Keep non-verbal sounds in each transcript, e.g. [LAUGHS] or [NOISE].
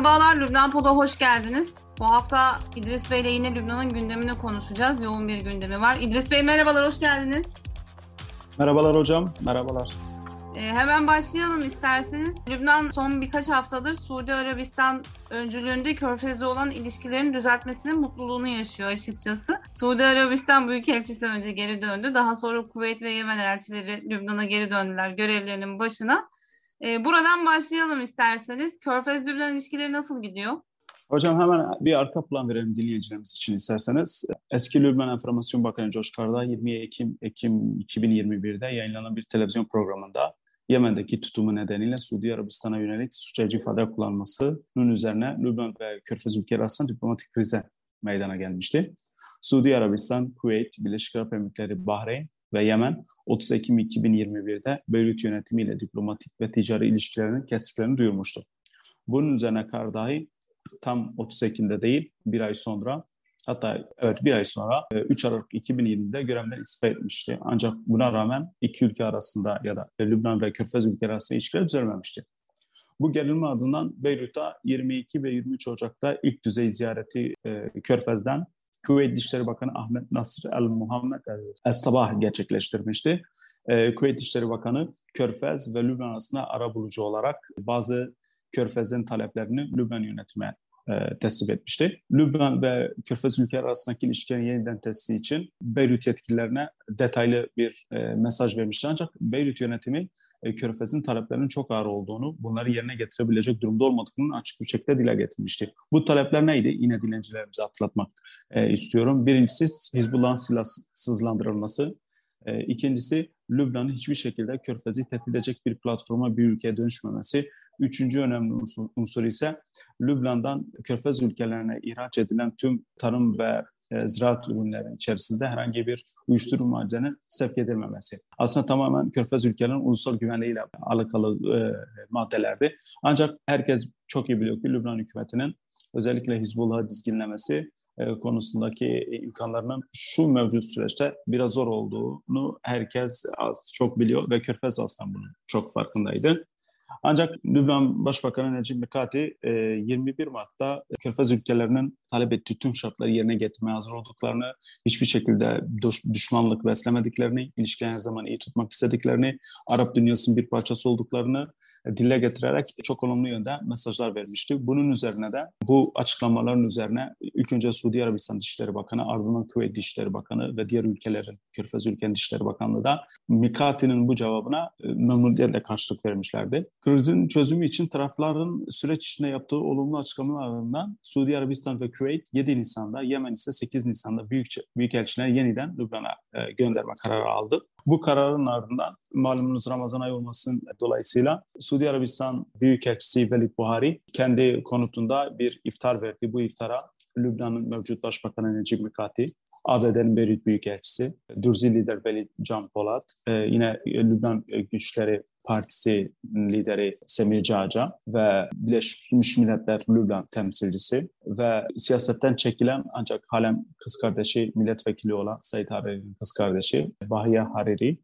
Merhabalar Lübnan Pod'a hoş geldiniz. Bu hafta İdris Bey ile yine Lübnan'ın gündemini konuşacağız. Yoğun bir gündemi var. İdris Bey merhabalar, hoş geldiniz. Merhabalar hocam, merhabalar. Ee, hemen başlayalım isterseniz. Lübnan son birkaç haftadır Suudi Arabistan öncülüğünde Körfez'le olan ilişkilerin düzeltmesinin mutluluğunu yaşıyor açıkçası. Suudi Arabistan Büyükelçisi önce geri döndü. Daha sonra Kuveyt ve Yemen elçileri Lübnan'a geri döndüler görevlerinin başına. Ee, buradan başlayalım isterseniz. Körfez-Lübnan ilişkileri nasıl gidiyor? Hocam hemen bir arka plan verelim dinleyicilerimiz için isterseniz. Eski Lübnan Enformasyon Bakanı Coş Karda 20 Ekim, Ekim 2021'de yayınlanan bir televizyon programında Yemen'deki tutumu nedeniyle Suudi Arabistan'a yönelik suçlayıcı ifade kullanmasının üzerine Lübnan ve Körfez ülkeleri arasında diplomatik krize meydana gelmişti. Suudi Arabistan, Kuveyt, Birleşik Arap Emirlikleri, Bahreyn ve Yemen 30 Ekim 2021'de Beyrut yönetimiyle diplomatik ve ticari ilişkilerinin kestiklerini duyurmuştu. Bunun üzerine Kardahi tam 30 Ekim'de değil bir ay sonra hatta evet bir ay sonra 3 e, Aralık 2020'de görevden istifa etmişti. Ancak buna rağmen iki ülke arasında ya da Lübnan ve Körfez ülkeleri arasında ilişkiler düzelmemişti. Bu gerilme ardından Beyrut'a 22 ve 23 Ocak'ta ilk düzey ziyareti e, Körfez'den Kuveyt Dışişleri Bakanı Ahmet Nasr El Muhammed El Sabah gerçekleştirmişti. E, Kuveyt Dışişleri Bakanı Körfez ve Lübnan arasında ara bulucu olarak bazı Körfez'in taleplerini Lübnan yönetime e, teslim etmişti. Lübnan ve Körfez ülkeleri arasındaki ilişkilerin yeniden tesisi için Beyrut yetkililerine detaylı bir e, mesaj vermişti. Ancak Beyrut yönetimi e, Körfez'in taleplerinin çok ağır olduğunu, bunları yerine getirebilecek durumda olmadıklarını açık bir şekilde dile getirmişti. Bu talepler neydi? Yine dilencilerimize hatırlatmak e, istiyorum. Birincisi Hizbullah'ın silahsızlandırılması. E, ikincisi Lübnan'ın hiçbir şekilde Körfez'i tehdit edecek bir platforma bir ülkeye dönüşmemesi. Üçüncü önemli unsur, unsur ise Lübnan'dan Körfez ülkelerine ihraç edilen tüm tarım ve e, ziraat ürünlerinin içerisinde herhangi bir uyuşturucu maddenin sevk edilmemesi. Aslında tamamen Körfez ülkelerinin ulusal güvenliğiyle alakalı e, maddelerdi. Ancak herkes çok iyi biliyor ki Lübnan hükümetinin özellikle Hizbullah'ı dizginlemesi e, konusundaki imkanlarının şu mevcut süreçte biraz zor olduğunu herkes çok biliyor ve Körfez aslında bunun çok farkındaydı. Ancak Lübnan Başbakanı Necip Mikati 21 e, Mart'ta Körfez ülkelerinin talep ettiği tüm şartları yerine getirmeye hazır olduklarını, hiçbir şekilde düşmanlık beslemediklerini, ilişkileri her zaman iyi tutmak istediklerini, Arap dünyasının bir parçası olduklarını e, dile getirerek çok olumlu yönde mesajlar vermişti. Bunun üzerine de bu açıklamaların üzerine ilk önce Suudi Arabistan Dışişleri Bakanı, ardından Kuveyt Dışişleri Bakanı ve diğer ülkelerin, Körfez ülkenin Dışişleri Bakanlığı da Mikati'nin bu cevabına e, memnuniyetle karşılık vermişlerdi. Krizin çözümü için tarafların süreç içinde yaptığı olumlu açıklamalarından Suudi Arabistan ve Küveyt 7 Nisan'da, Yemen ise 8 Nisan'da büyük büyükelçiler yeniden Lübnan'a e, gönderme kararı aldı. Bu kararın ardından malumunuz Ramazan ayı olmasının dolayısıyla Suudi Arabistan Büyükelçisi Velid Buhari kendi konutunda bir iftar verdi. Bu iftara Lübnan'ın mevcut Başbakanı Necip Mikati, ABD'nin Beyrut Büyükelçisi, Dürzi lider Velid Can Polat, e, yine Lübnan Güçleri Partisi lideri Semih Caca ve Birleşmiş Milletler Lübnan temsilcisi ve siyasetten çekilen ancak halen kız kardeşi milletvekili olan Said Hariri'nin kız kardeşi Bahiye Hariri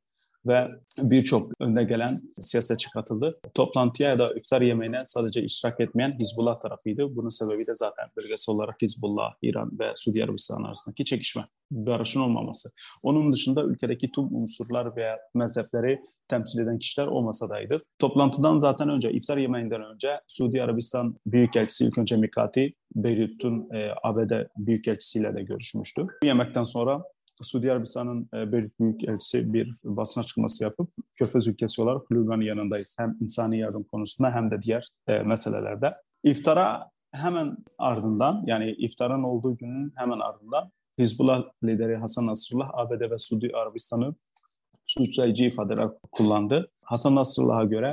ve birçok önde gelen siyasetçi katıldı. Toplantıya ya da iftar yemeğine sadece iştirak etmeyen Hizbullah tarafıydı. Bunun sebebi de zaten bölgesel olarak Hizbullah, İran ve Suudi Arabistan arasındaki çekişme, barışın olmaması. Onun dışında ülkedeki tüm unsurlar veya mezhepleri temsil eden kişiler o masadaydı. Toplantıdan zaten önce, iftar yemeğinden önce Suudi Arabistan Büyükelçisi ilk önce Mikati, Beyrut'un e, ABD Büyükelçisiyle de görüşmüştü. Yemekten sonra Suudi Arabistan'ın e, Beyrut Büyükelçisi bir basın açıklaması yapıp Körfez ülkesi olarak Lübnan'ın yanındayız. Hem insani yardım konusunda hem de diğer e, meselelerde. İftara hemen ardından yani iftarın olduğu günün hemen ardından Hizbullah lideri Hasan Nasrullah ABD ve Suudi Arabistan'ı suçlayıcı ifadeler kullandı. Hasan Nasrullah'a göre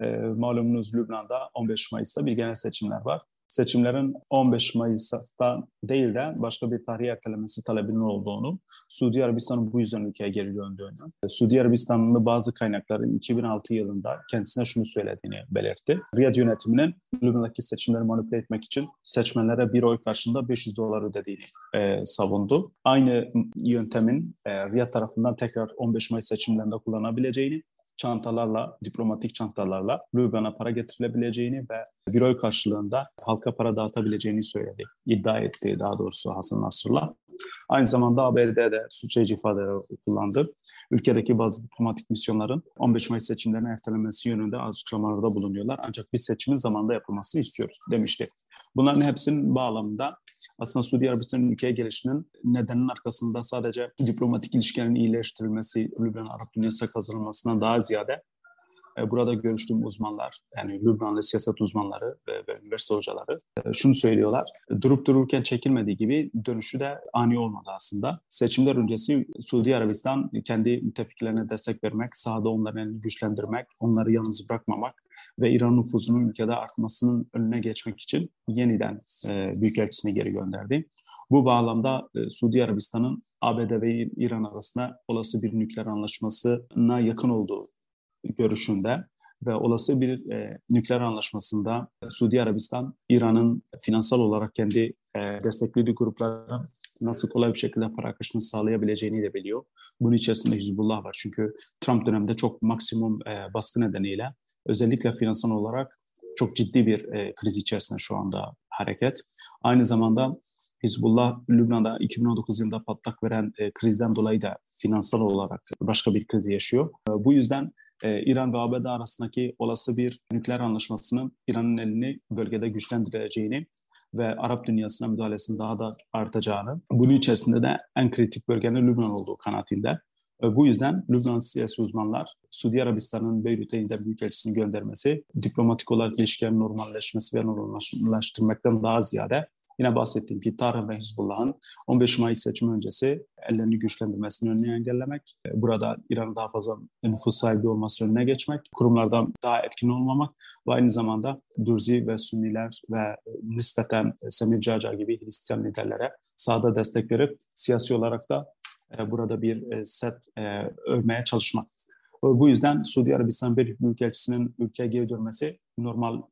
e, malumunuz Lübnan'da 15 Mayıs'ta bir genel seçimler var seçimlerin 15 Mayıs'ta değil de başka bir tarih ertelemesi talebinin olduğunu, Suudi Arabistan'ın bu yüzden ülkeye geri döndüğünü, Suudi Arabistan'ın bazı kaynakların 2006 yılında kendisine şunu söylediğini belirtti. Riyad yönetiminin Lübnan'daki seçimleri manipüle etmek için seçmenlere bir oy karşında 500 dolar ödediğini e, savundu. Aynı yöntemin e, Riyad tarafından tekrar 15 Mayıs seçimlerinde kullanabileceğini, çantalarla, diplomatik çantalarla Lübnan'a para getirilebileceğini ve bir oy karşılığında halka para dağıtabileceğini söyledi. İddia etti daha doğrusu Hasan Nasrallah. Aynı zamanda ABD'de suçlayıcı ifadeler kullandı. Ülkedeki bazı diplomatik misyonların 15 Mayıs seçimlerine ertelenmesi yönünde açıklamalarda bulunuyorlar. Ancak biz seçimin zamanında yapılmasını istiyoruz demişti. Bunların hepsinin bağlamında aslında Suudi Arabistan'ın ülkeye gelişinin nedenin arkasında sadece diplomatik ilişkilerin iyileştirilmesi, Lübnan Arap dünyası kazanılmasından daha ziyade burada görüştüğüm uzmanlar, yani Lübnanlı siyaset uzmanları ve, ve üniversite hocaları e, şunu söylüyorlar. Durup dururken çekilmediği gibi dönüşü de ani olmadı aslında. Seçimler öncesi Suudi Arabistan kendi müttefiklerine destek vermek, sahada onların elini güçlendirmek, onları yalnız bırakmamak ve İran nüfuzunun ülkede artmasının önüne geçmek için yeniden e, Büyükelçisini geri gönderdi. Bu bağlamda e, Suudi Arabistan'ın ABD ve İran arasında olası bir nükleer anlaşmasına yakın olduğu görüşünde ve olası bir e, nükleer anlaşmasında Suudi Arabistan, İran'ın finansal olarak kendi e, desteklediği gruplara nasıl kolay bir şekilde para akışını sağlayabileceğini de biliyor. Bunun içerisinde Hizbullah var. Çünkü Trump döneminde çok maksimum e, baskı nedeniyle özellikle finansal olarak çok ciddi bir e, kriz içerisinde şu anda hareket. Aynı zamanda Hizbullah Lübnan'da 2019 yılında patlak veren e, krizden dolayı da finansal olarak başka bir kriz yaşıyor. E, bu yüzden e, İran ve ABD arasındaki olası bir nükleer anlaşmasının İran'ın elini bölgede güçlendireceğini ve Arap dünyasına müdahalesinin daha da artacağını, bunun içerisinde de en kritik bölgenin Lübnan olduğu kanaatinde. Bu yüzden Lübnan siyasi uzmanlar Suudi Arabistan'ın Beyrut'a yeniden büyükelçisini göndermesi, diplomatik olarak ilişkilerin normalleşmesi ve normalleştirmekten daha ziyade Yine bahsettiğim gibi Tarım ve Hizbullah'ın 15 Mayıs seçimi öncesi ellerini güçlendirmesini önüne engellemek, e, burada İran'ın daha fazla nüfus sahibi olması önüne geçmek, kurumlardan daha etkin olmamak ve aynı zamanda Dürzi ve Sünniler ve nispeten Semir Cacar gibi Hristiyan liderlere sahada destek verip siyasi olarak da e, burada bir e, set örmeye çalışmak. Bu yüzden Suudi Arabistan bir Büyükelçisi'nin ülkeye geri dönmesi normal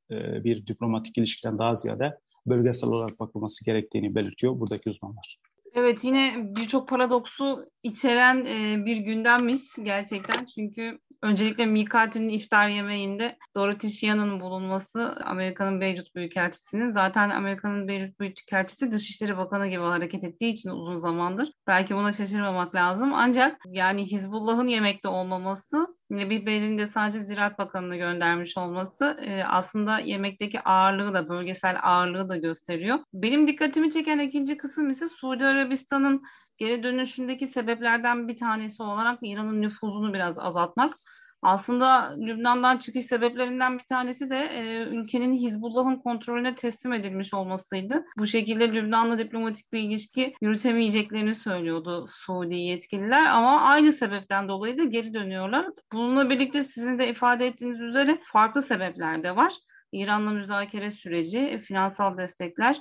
bir diplomatik ilişkiden daha ziyade bölgesel olarak bakılması gerektiğini belirtiyor buradaki uzmanlar. Evet yine birçok paradoksu içeren e, bir gündemmiş gerçekten. Çünkü öncelikle Mikati'nin iftar yemeğinde Dorothy Shia'nın bulunması Amerika'nın Beyrut Büyükelçisi'nin zaten Amerika'nın Beyrut Büyükelçisi Dışişleri Bakanı gibi hareket ettiği için uzun zamandır. Belki buna şaşırmamak lazım. Ancak yani Hizbullah'ın yemekte olmaması Nebi Ber'in de sadece Ziraat Bakanı'nı göndermiş olması e, aslında yemekteki ağırlığı da bölgesel ağırlığı da gösteriyor. Benim dikkatimi çeken ikinci kısım ise Suudi Arabistan'ın geri dönüşündeki sebeplerden bir tanesi olarak İran'ın nüfuzunu biraz azaltmak. Aslında Lübnan'dan çıkış sebeplerinden bir tanesi de e, ülkenin Hizbullah'ın kontrolüne teslim edilmiş olmasıydı. Bu şekilde Lübnan'la diplomatik bir ilişki yürütemeyeceklerini söylüyordu Suudi yetkililer ama aynı sebepten dolayı da geri dönüyorlar. Bununla birlikte sizin de ifade ettiğiniz üzere farklı sebepler de var. İran'la müzakere süreci, finansal destekler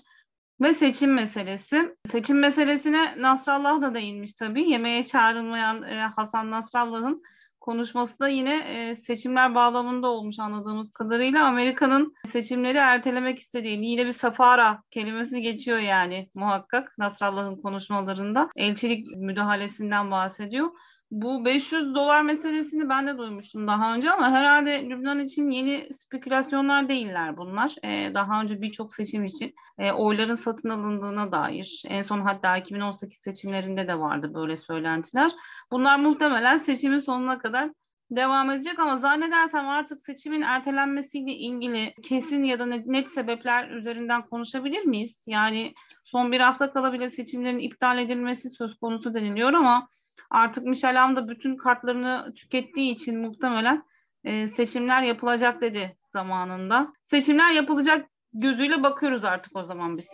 ve seçim meselesi. Seçim meselesine Nasrallah da değinmiş tabii. Yemeğe çağrılmayan e, Hasan Nasrallah'ın konuşması da yine e, seçimler bağlamında olmuş anladığımız kadarıyla Amerika'nın seçimleri ertelemek istediğini yine bir safara kelimesi geçiyor yani muhakkak Nasrallah'ın konuşmalarında elçilik müdahalesinden bahsediyor. Bu 500 dolar meselesini ben de duymuştum daha önce ama herhalde Lübnan için yeni spekülasyonlar değiller bunlar. Ee, daha önce birçok seçim için e, oyların satın alındığına dair. En son hatta 2018 seçimlerinde de vardı böyle söylentiler. Bunlar muhtemelen seçimin sonuna kadar devam edecek ama zannedersem artık seçimin ertelenmesiyle ilgili kesin ya da net sebepler üzerinden konuşabilir miyiz? Yani son bir hafta kala bile seçimlerin iptal edilmesi söz konusu deniliyor ama Artık Michel da bütün kartlarını tükettiği için muhtemelen e, seçimler yapılacak dedi zamanında. Seçimler yapılacak gözüyle bakıyoruz artık o zaman biz.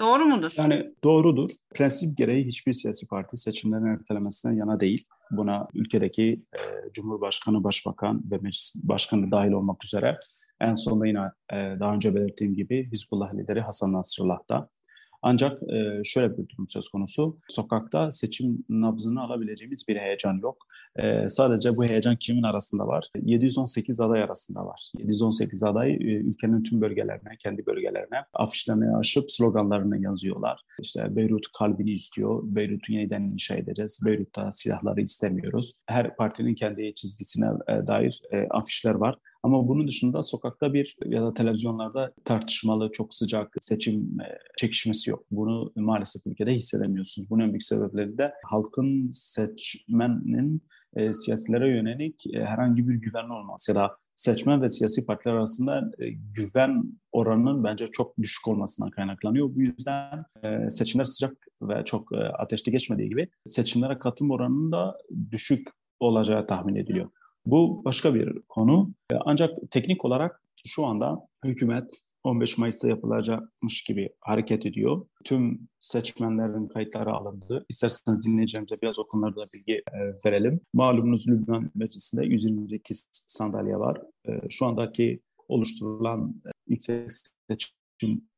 Doğru mudur? Yani doğrudur. Prensip gereği hiçbir siyasi parti seçimlerin ertelemesine yana değil. Buna ülkedeki e, Cumhurbaşkanı, Başbakan ve Meclis Başkanı dahil olmak üzere en sonunda yine e, daha önce belirttiğim gibi Hizbullah lideri Hasan Nasrallah da ancak e, şöyle bir durum söz konusu. Sokakta seçim nabzını alabileceğimiz bir heyecan yok. E, sadece bu heyecan kimin arasında var? 718 aday arasında var. 718 aday e, ülkenin tüm bölgelerine, kendi bölgelerine afişlerini aşıp sloganlarını yazıyorlar. İşte Beyrut kalbini istiyor, Beyrut'u yeniden inşa edeceğiz, Beyrut'ta silahları istemiyoruz. Her partinin kendi çizgisine e, dair e, afişler var. Ama bunun dışında sokakta bir ya da televizyonlarda tartışmalı, çok sıcak seçim e, çekişmesi yok. Bunu maalesef ülkede hissedemiyorsunuz. Bunun en büyük sebepleri de halkın seçmenin e, siyasilere yönelik e, herhangi bir güven olması ya da seçmen ve siyasi partiler arasında e, güven oranının bence çok düşük olmasından kaynaklanıyor. Bu yüzden e, seçimler sıcak ve çok e, ateşli geçmediği gibi seçimlere katılım oranının da düşük olacağı tahmin ediliyor. Bu başka bir konu. E, ancak teknik olarak şu anda hükümet 15 Mayıs'ta yapılacakmış gibi hareket ediyor. Tüm seçmenlerin kayıtları alındı. İsterseniz dinleyeceğimize biraz o konularda bilgi e, verelim. Malumunuz Lübnan Meclisi'nde 122 sandalye var. E, şu andaki oluşturulan yüksek seçim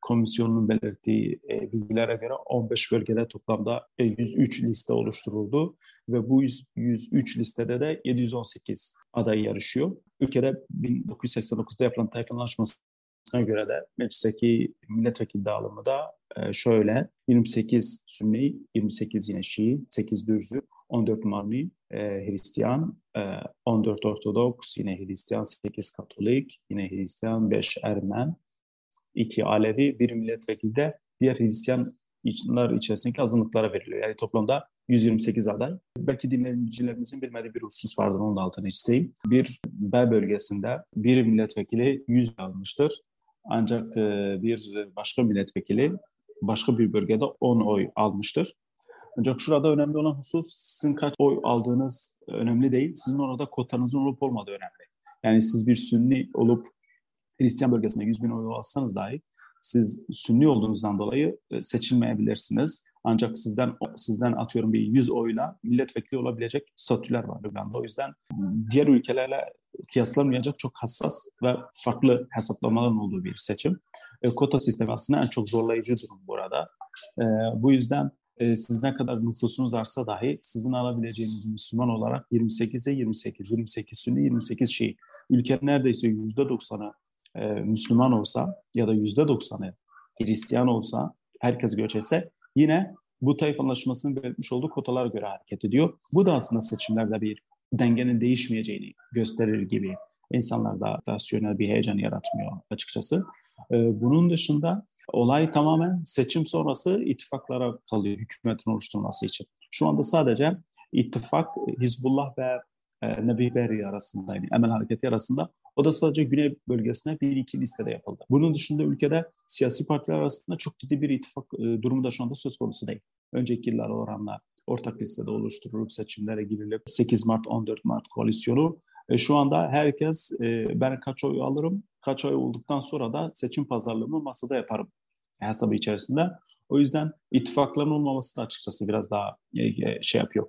Komisyonu'nun belirttiği e, bilgilere göre 15 bölgede toplamda 103 liste oluşturuldu ve bu 103 listede de 718 aday yarışıyor. Ülkede 1989'da yapılan Tayfun Anlaşması'na göre de meclisteki milletvekili dağılımı da e, şöyle 28 Sünni, 28 yine Şii, 8 Dürzü, 14 Marni, e, Hristiyan, e, 14 Ortodoks, yine Hristiyan, 8 Katolik, yine Hristiyan, 5 Ermen, iki Alevi, bir milletvekili de diğer Hristiyanlar içerisindeki azınlıklara veriliyor. Yani toplamda 128 aday. Belki dinleyicilerimizin bilmediği bir husus vardır, onun da altını çizeyim. Bir B bölgesinde bir milletvekili 100 almıştır. Ancak e, bir başka milletvekili başka bir bölgede 10 oy almıştır. Ancak şurada önemli olan husus sizin kaç oy aldığınız önemli değil. Sizin orada kotanızın olup olmadığı önemli. Yani siz bir sünni olup Hristiyan bölgesinde 100 bin oy alsanız dahi siz Sünni olduğunuzdan dolayı e, seçilmeyebilirsiniz. Ancak sizden sizden atıyorum bir 100 oyla milletvekili olabilecek statüler var Lübnan'da. O yüzden diğer ülkelerle kıyaslamayacak çok hassas ve farklı hesaplamaların olduğu bir seçim. E, kota sistemi aslında en çok zorlayıcı durum burada. E, bu yüzden e, siz ne kadar nüfusunuz artsa dahi sizin alabileceğiniz Müslüman olarak 28'e 28, 28 Sünni, 28 Şii. Ülkenin neredeyse %90'ı e, Müslüman olsa ya da yüzde doksanı Hristiyan olsa, herkes göç etse yine bu Taif Anlaşması'nın belirtmiş olduğu kotalara göre hareket ediyor. Bu da aslında seçimlerde bir dengenin değişmeyeceğini gösterir gibi insanlarda rasyonel bir heyecan yaratmıyor açıkçası. Ee, bunun dışında olay tamamen seçim sonrası ittifaklara kalıyor hükümetin oluşturulması için. Şu anda sadece ittifak Hizbullah ve e, Nebi Berri arasında, yani Emel Hareketi arasında o da sadece Güney bölgesine bir iki listede yapıldı. Bunun dışında ülkede siyasi partiler arasında çok ciddi bir ittifak e, durumu da şu anda söz konusu değil. Önceki yıllar oranla ortak listede oluşturulup seçimlere girilip 8 Mart 14 Mart koalisyonu e, şu anda herkes e, ben kaç oy alırım, kaç oy olduktan sonra da seçim pazarlığımı masada yaparım hesabı içerisinde. O yüzden ittifakların olmaması da açıkçası biraz daha e, e şey yapıyor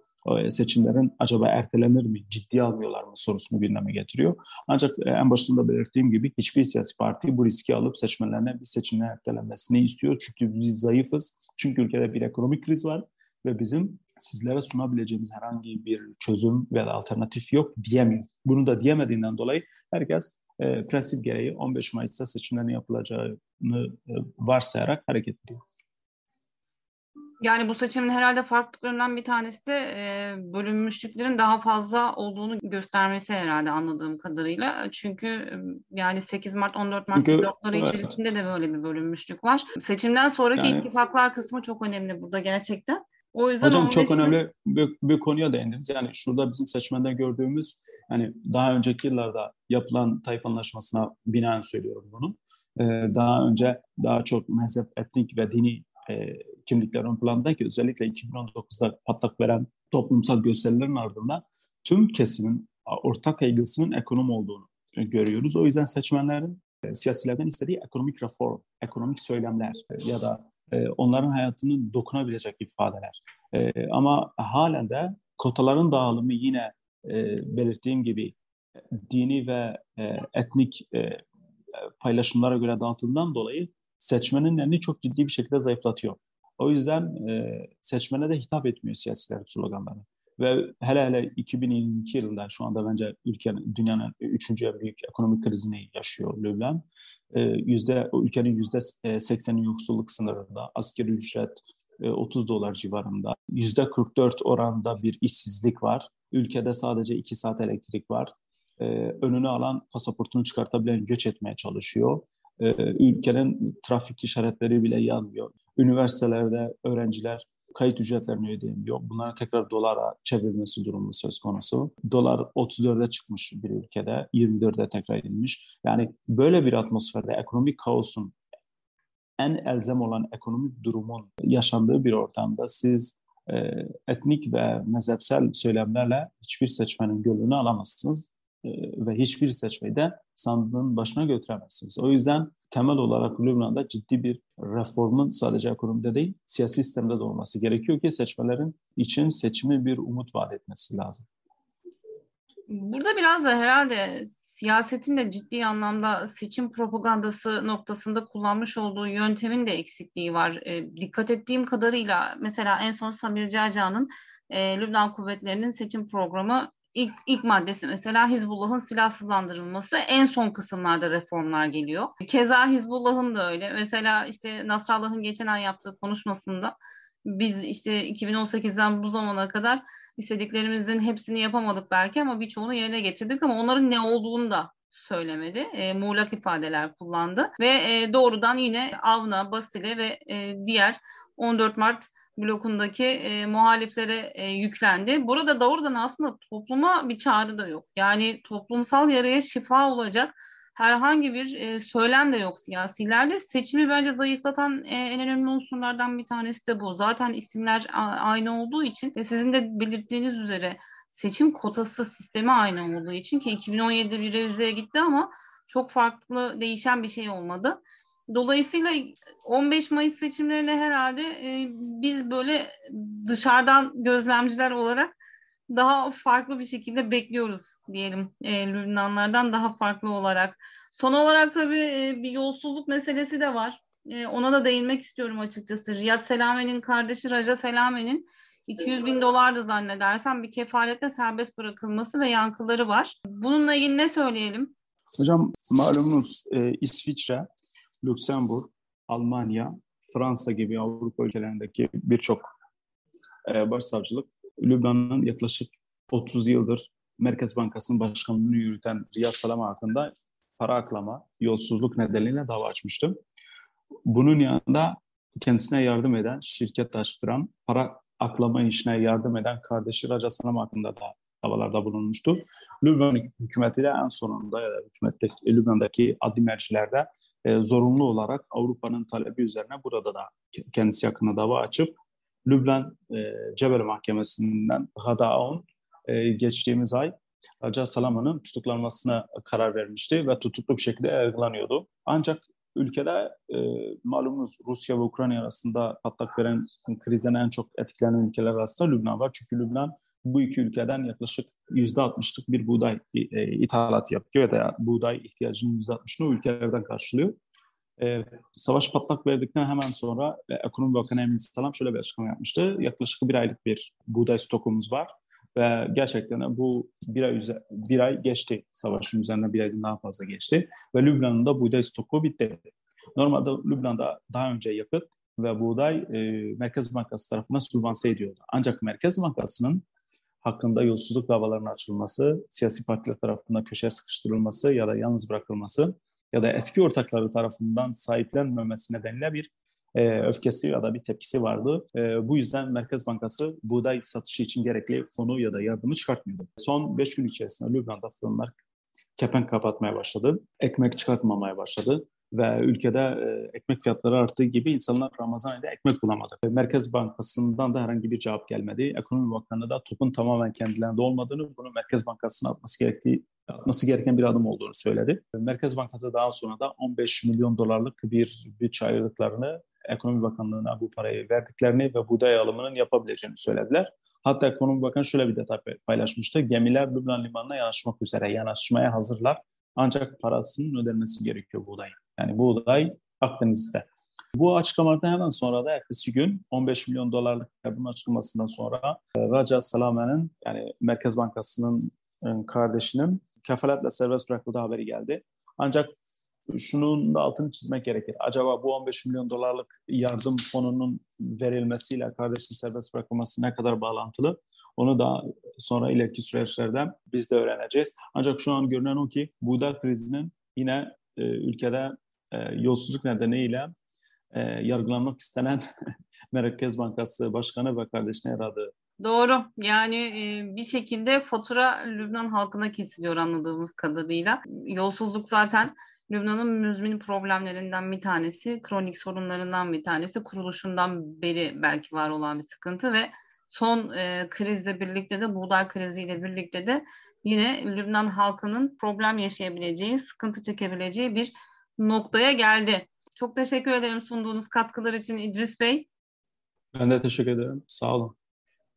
seçimlerin acaba ertelenir mi, ciddiye almıyorlar mı sorusunu gündeme getiriyor. Ancak e, en başında belirttiğim gibi hiçbir siyasi parti bu riski alıp seçmenlerine bir seçimlerin ertelenmesini istiyor. Çünkü biz zayıfız. Çünkü ülkede bir ekonomik kriz var ve bizim sizlere sunabileceğimiz herhangi bir çözüm veya alternatif yok diyemiyor. Bunu da diyemediğinden dolayı herkes e, prensip gereği 15 Mayıs'ta seçimlerin yapılacağını e, varsayarak hareket ediyor. Yani bu seçimin herhalde farklılıklarından bir tanesi de e, bölünmüşlüklerin daha fazla olduğunu göstermesi herhalde anladığım kadarıyla. Çünkü yani 8 Mart 14 Mart Çünkü, blokları evet. içerisinde de böyle bir bölünmüşlük var. Seçimden sonraki yani, ittifaklar kısmı çok önemli burada gerçekten. O yüzden Hocam çok önemli bir, bir konuya değindiniz. Yani şurada bizim seçmenden gördüğümüz yani daha önceki yıllarda yapılan Tayyip Anlaşması'na binaen söylüyorum bunu. Ee, daha önce daha çok mezhep, etnik ve dini e, kimlikler ön planda ki özellikle 2019'da patlak veren toplumsal gösterilerin ardından tüm kesimin ortak kaygısının ekonomi olduğunu görüyoruz. O yüzden seçmenlerin e, siyasilerden istediği ekonomik reform, ekonomik söylemler e, ya da e, onların hayatını dokunabilecek ifadeler. Ama halen de kotaların dağılımı yine belirttiğim gibi dini ve etnik paylaşımlara göre dağıtıldığından dolayı seçmenin elini çok ciddi bir şekilde zayıflatıyor. O yüzden e, seçmene de hitap etmiyor siyasiler sloganları. Ve hele hele 2022 yılında şu anda bence ülkenin, dünyanın üçüncü en büyük ekonomik krizini yaşıyor Lübnan. Ee, yüzde, ülkenin yüzde 80'i yoksulluk sınırında, askeri ücret 30 e, dolar civarında, yüzde 44 oranda bir işsizlik var. Ülkede sadece 2 saat elektrik var. Ee, önünü alan pasaportunu çıkartabilen göç etmeye çalışıyor. Ee, ülkenin trafik işaretleri bile yanmıyor. Üniversitelerde öğrenciler kayıt ücretlerini ödeyemiyor. Bunları tekrar dolara çevirmesi durumu söz konusu. Dolar 34'e çıkmış bir ülkede, 24'e tekrar inmiş. Yani böyle bir atmosferde ekonomik kaosun en elzem olan ekonomik durumun yaşandığı bir ortamda siz e, etnik ve mezhepsel söylemlerle hiçbir seçmenin gönlünü alamazsınız ve hiçbir seçmeyi de sandığın başına götüremezsiniz. O yüzden temel olarak Lübnan'da ciddi bir reformun sadece ekonomide değil, siyasi sistemde de olması gerekiyor ki seçmelerin için seçimi bir umut vaat etmesi lazım. Burada biraz da herhalde siyasetin de ciddi anlamda seçim propagandası noktasında kullanmış olduğu yöntemin de eksikliği var. E, dikkat ettiğim kadarıyla mesela en son Samir Caca'nın e, Lübnan kuvvetlerinin seçim programı ilk, ilk maddesi mesela Hizbullah'ın silahsızlandırılması en son kısımlarda reformlar geliyor. Keza Hizbullah'ın da öyle. Mesela işte Nasrallah'ın geçen ay yaptığı konuşmasında biz işte 2018'den bu zamana kadar istediklerimizin hepsini yapamadık belki ama birçoğunu yerine getirdik ama onların ne olduğunu da söylemedi. E, muğlak ifadeler kullandı ve e, doğrudan yine Avna, Basile ve e, diğer 14 Mart blokundaki e, muhaliflere e, yüklendi. Burada doğrudan aslında topluma bir çağrı da yok. Yani toplumsal yaraya şifa olacak herhangi bir e, söylem de yok siyasilerde. Seçimi bence zayıflatan e, en önemli unsurlardan bir tanesi de bu. Zaten isimler aynı olduğu için ve sizin de belirttiğiniz üzere seçim kotası sistemi aynı olduğu için ki 2017'de bir revizeye gitti ama çok farklı değişen bir şey olmadı. Dolayısıyla 15 Mayıs seçimlerine herhalde e, biz böyle dışarıdan gözlemciler olarak daha farklı bir şekilde bekliyoruz diyelim e, Lübnanlardan daha farklı olarak. Son olarak tabii e, bir yolsuzluk meselesi de var. E, ona da değinmek istiyorum açıkçası. Riyad Selame'nin kardeşi Raja Selame'nin 200 bin dolardı zannedersem bir kefaletle serbest bırakılması ve yankıları var. Bununla ilgili ne söyleyelim? Hocam malumunuz e, İsviçre Lüksemburg, Almanya, Fransa gibi Avrupa ülkelerindeki birçok e, başsavcılık Lübnan'ın yaklaşık 30 yıldır Merkez Bankası'nın başkanlığını yürüten Riyad Salam hakkında para aklama, yolsuzluk nedeniyle dava açmıştı. Bunun yanında kendisine yardım eden, şirket açtıran, para aklama işine yardım eden kardeşi Raja Salam hakkında da davalarda bulunmuştu. Lübnan hükümeti de en sonunda ya da hükümetteki, Lübnan'daki adli mercilerde e, zorunlu olarak Avrupa'nın talebi üzerine burada da kendisi hakkında dava açıp Lübnan e, Cebel Mahkemesi'nden Hadaon e, geçtiğimiz ay Raja Salama'nın tutuklanmasına karar vermişti ve tutuklu bir şekilde yargılanıyordu. Ancak ülkede e, malumunuz Rusya ve Ukrayna arasında patlak veren krizden en çok etkilenen ülkeler arasında Lübnan var. Çünkü Lübnan bu iki ülkeden yaklaşık %60'lık bir buğday e, ithalat yapıyor ya da buğday ihtiyacının %60'ını o ülkelerden karşılıyor. E, savaş patlak verdikten hemen sonra e, Ekonomi Bakanı Emin Salam şöyle bir açıklama yapmıştı. Yaklaşık bir aylık bir buğday stokumuz var ve gerçekten bu bir ay, bir ay geçti savaşın üzerine bir aydan daha fazla geçti ve Lübnan'ın da buğday stoku bitti. Normalde Lübnan'da daha önce yakıt ve buğday e, Merkez Bankası tarafından sübvanse ediyordu. Ancak Merkez Bankası'nın hakkında yolsuzluk davalarının açılması, siyasi partiler tarafından köşeye sıkıştırılması ya da yalnız bırakılması ya da eski ortakları tarafından sahiplenmemesi nedeniyle bir e, öfkesi ya da bir tepkisi vardı. E, bu yüzden Merkez Bankası buğday satışı için gerekli fonu ya da yardımı çıkartmıyordu. Son 5 gün içerisinde Lübnan'da fırınlar kepenk kapatmaya başladı. Ekmek çıkartmamaya başladı ve ülkede e, ekmek fiyatları arttığı gibi insanlar Ramazan ayında ekmek bulamadı. Merkez Bankası'ndan da herhangi bir cevap gelmedi. Ekonomi Bakanı da topun tamamen kendilerinde olmadığını, bunu Merkez Bankası'nın atması gerektiği atması gereken bir adım olduğunu söyledi. Merkez Bankası daha sonra da 15 milyon dolarlık bir bütçe ayırdıklarını Ekonomi Bakanlığı'na bu parayı verdiklerini ve buğday alımının yapabileceğini söylediler. Hatta Ekonomi Bakanı şöyle bir detay paylaşmıştı. Gemiler Lübnan limanına yanaşmak üzere, yanaşmaya hazırlar. Ancak parasının ödenmesi gerekiyor buğday. Yani buğday Akdeniz'de. Bu açıklamadan hemen sonra da ertesi gün 15 milyon dolarlık bunun açıklamasından sonra e, Raja Salame'nin yani Merkez Bankası'nın e, kardeşinin kefaletle serbest bırakıldığı haberi geldi. Ancak şunun da altını çizmek gerekir. Acaba bu 15 milyon dolarlık yardım fonunun verilmesiyle kardeşin serbest bırakılması ne kadar bağlantılı? Onu da sonra ileriki süreçlerde biz de öğreneceğiz. Ancak şu an görünen o ki buğday krizinin yine e, ülkede e, yolsuzluk nedeniyle e, yargılanmak istenen [LAUGHS] Merkez Bankası Başkanı ve kardeşine yaradığı Doğru. Yani e, bir şekilde fatura Lübnan halkına kesiliyor anladığımız kadarıyla. Yolsuzluk zaten Lübnan'ın müzmin problemlerinden bir tanesi, kronik sorunlarından bir tanesi, kuruluşundan beri belki var olan bir sıkıntı ve son e, krizle birlikte de buğday kriziyle birlikte de yine Lübnan halkının problem yaşayabileceği, sıkıntı çekebileceği bir noktaya geldi. Çok teşekkür ederim sunduğunuz katkılar için İdris Bey. Ben de teşekkür ederim. Sağ olun.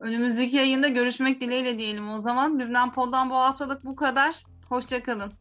Önümüzdeki yayında görüşmek dileğiyle diyelim o zaman. Lübnan Pod'dan bu haftalık bu kadar. Hoşçakalın.